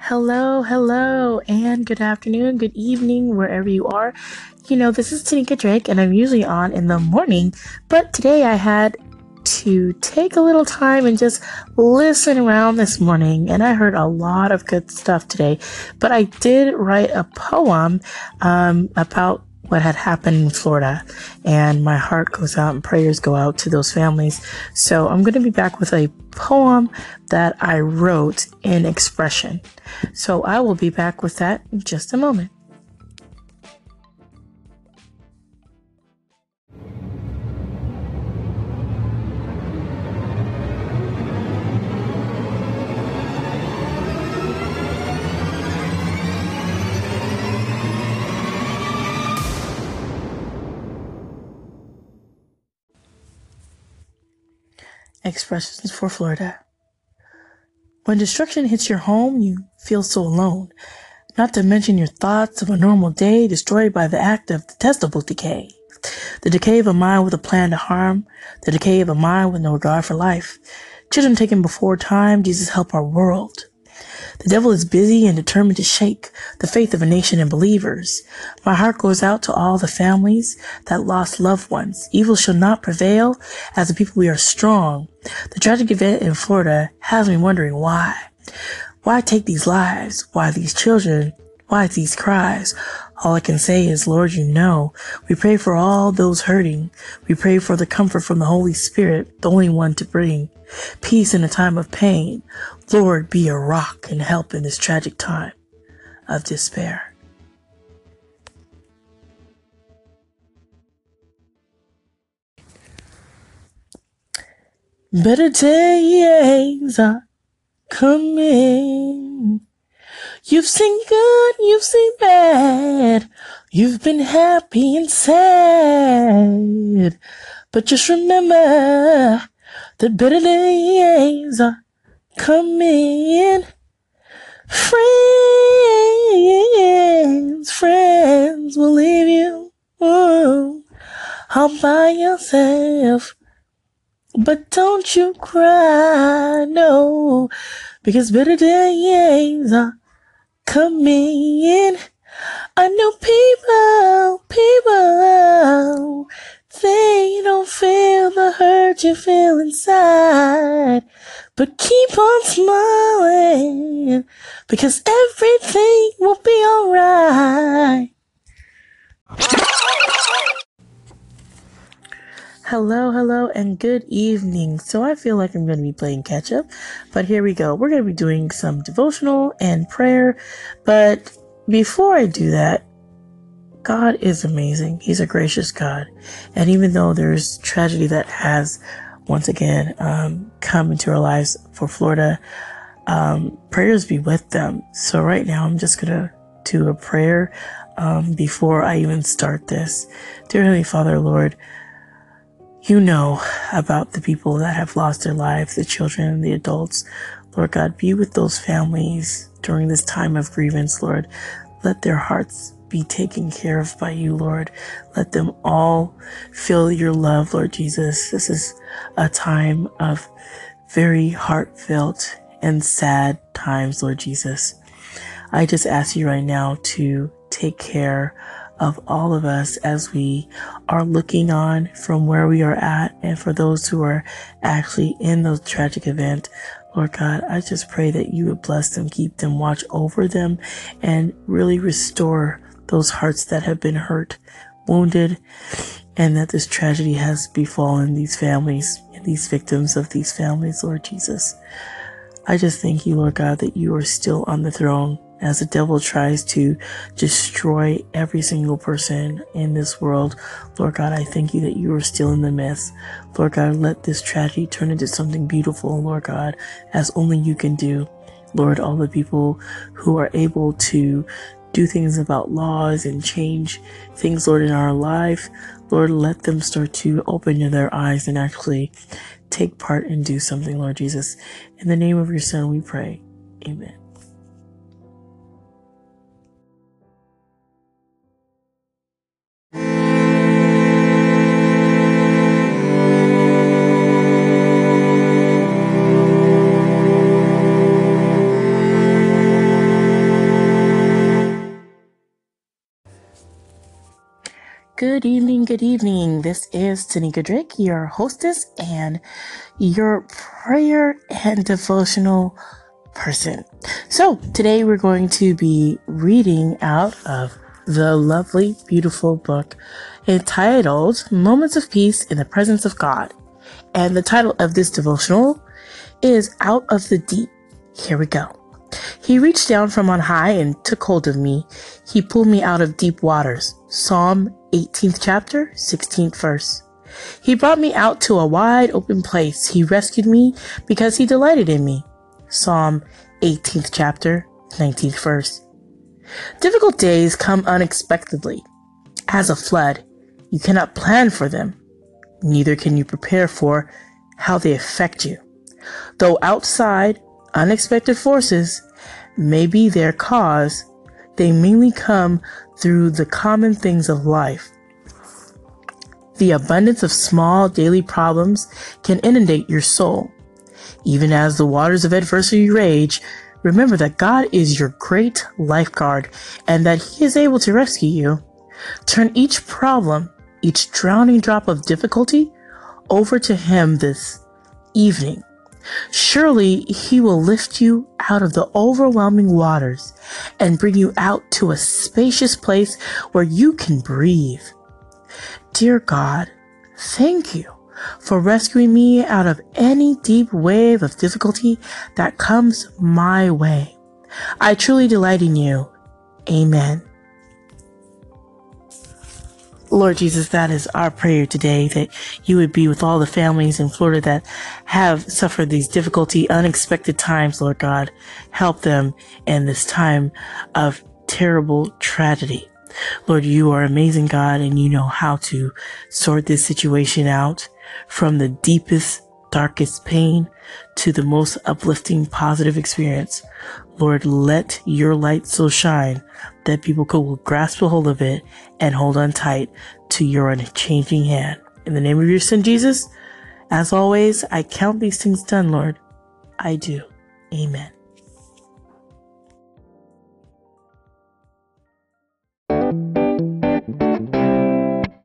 Hello, hello, and good afternoon, good evening, wherever you are. You know, this is Tanika Drake, and I'm usually on in the morning, but today I had to take a little time and just listen around this morning, and I heard a lot of good stuff today. But I did write a poem um, about what had happened in Florida. And my heart goes out and prayers go out to those families. So I'm going to be back with a poem that I wrote in expression. So I will be back with that in just a moment. Expressions for Florida. When destruction hits your home, you feel so alone. Not to mention your thoughts of a normal day destroyed by the act of detestable decay. The decay of a mind with a plan to harm. The decay of a mind with no regard for life. Children taken before time, Jesus help our world. The devil is busy and determined to shake the faith of a nation and believers. My heart goes out to all the families that lost loved ones. Evil shall not prevail. As a people, we are strong. The tragic event in Florida has me wondering why. Why take these lives? Why these children? Why these cries? All I can say is, Lord, you know. We pray for all those hurting. We pray for the comfort from the Holy Spirit, the only one to bring peace in a time of pain. Lord, be a rock and help in this tragic time of despair. Better days are coming. You've seen good, you've seen bad. You've been happy and sad. But just remember that better days are coming. Friends, friends will leave you all by yourself. But don't you cry, no, because better days are coming. In. I know people, people, they don't feel the hurt you feel inside. But keep on smiling because everything will be alright. Hello, hello, and good evening. So I feel like I'm going to be playing catch up, but here we go. We're going to be doing some devotional and prayer. But before I do that, God is amazing. He's a gracious God. And even though there's tragedy that has once again um, come into our lives for Florida. Um, prayers be with them. So right now, I'm just gonna do a prayer um, before I even start this. Dear Heavenly Father, Lord, you know about the people that have lost their lives, the children, the adults. Lord God, be with those families during this time of grievance, Lord. Let their hearts be taken care of by you, Lord. Let them all feel your love, Lord Jesus. This is a time of very heartfelt and sad times, Lord Jesus. I just ask you right now to take care of all of us as we are looking on from where we are at and for those who are actually in the tragic event. Lord God, I just pray that you would bless them, keep them, watch over them, and really restore those hearts that have been hurt, wounded, and that this tragedy has befallen these families and these victims of these families, Lord Jesus. I just thank you, Lord God, that you are still on the throne as the devil tries to destroy every single person in this world. Lord God, I thank you that you are still in the midst. Lord God, let this tragedy turn into something beautiful, Lord God, as only you can do. Lord, all the people who are able to do things about laws and change things, Lord, in our life. Lord, let them start to open their eyes and actually take part and do something, Lord Jesus. In the name of your Son, we pray. Amen. Good evening, good evening. This is Tanika Drake, your hostess and your prayer and devotional person. So today we're going to be reading out of the lovely, beautiful book entitled Moments of Peace in the Presence of God. And the title of this devotional is Out of the Deep. Here we go. He reached down from on high and took hold of me. He pulled me out of deep waters. Psalm 18th chapter, 16th verse. He brought me out to a wide open place. He rescued me because he delighted in me. Psalm 18th chapter, 19th verse. Difficult days come unexpectedly. As a flood, you cannot plan for them. Neither can you prepare for how they affect you. Though outside, unexpected forces may be their cause, they mainly come through the common things of life. The abundance of small daily problems can inundate your soul. Even as the waters of adversity rage, remember that God is your great lifeguard and that He is able to rescue you. Turn each problem, each drowning drop of difficulty, over to Him this evening. Surely He will lift you out of the overwhelming waters and bring you out to a spacious place where you can breathe. Dear God, thank you for rescuing me out of any deep wave of difficulty that comes my way. I truly delight in you. Amen. Lord Jesus, that is our prayer today that you would be with all the families in Florida that have suffered these difficulty, unexpected times, Lord God. Help them in this time of terrible tragedy. Lord, you are amazing God and you know how to sort this situation out from the deepest, darkest pain to the most uplifting, positive experience. Lord, let your light so shine that people will grasp a hold of it and hold on tight to your unchanging hand. In the name of your son, Jesus, as always, I count these things done, Lord. I do. Amen.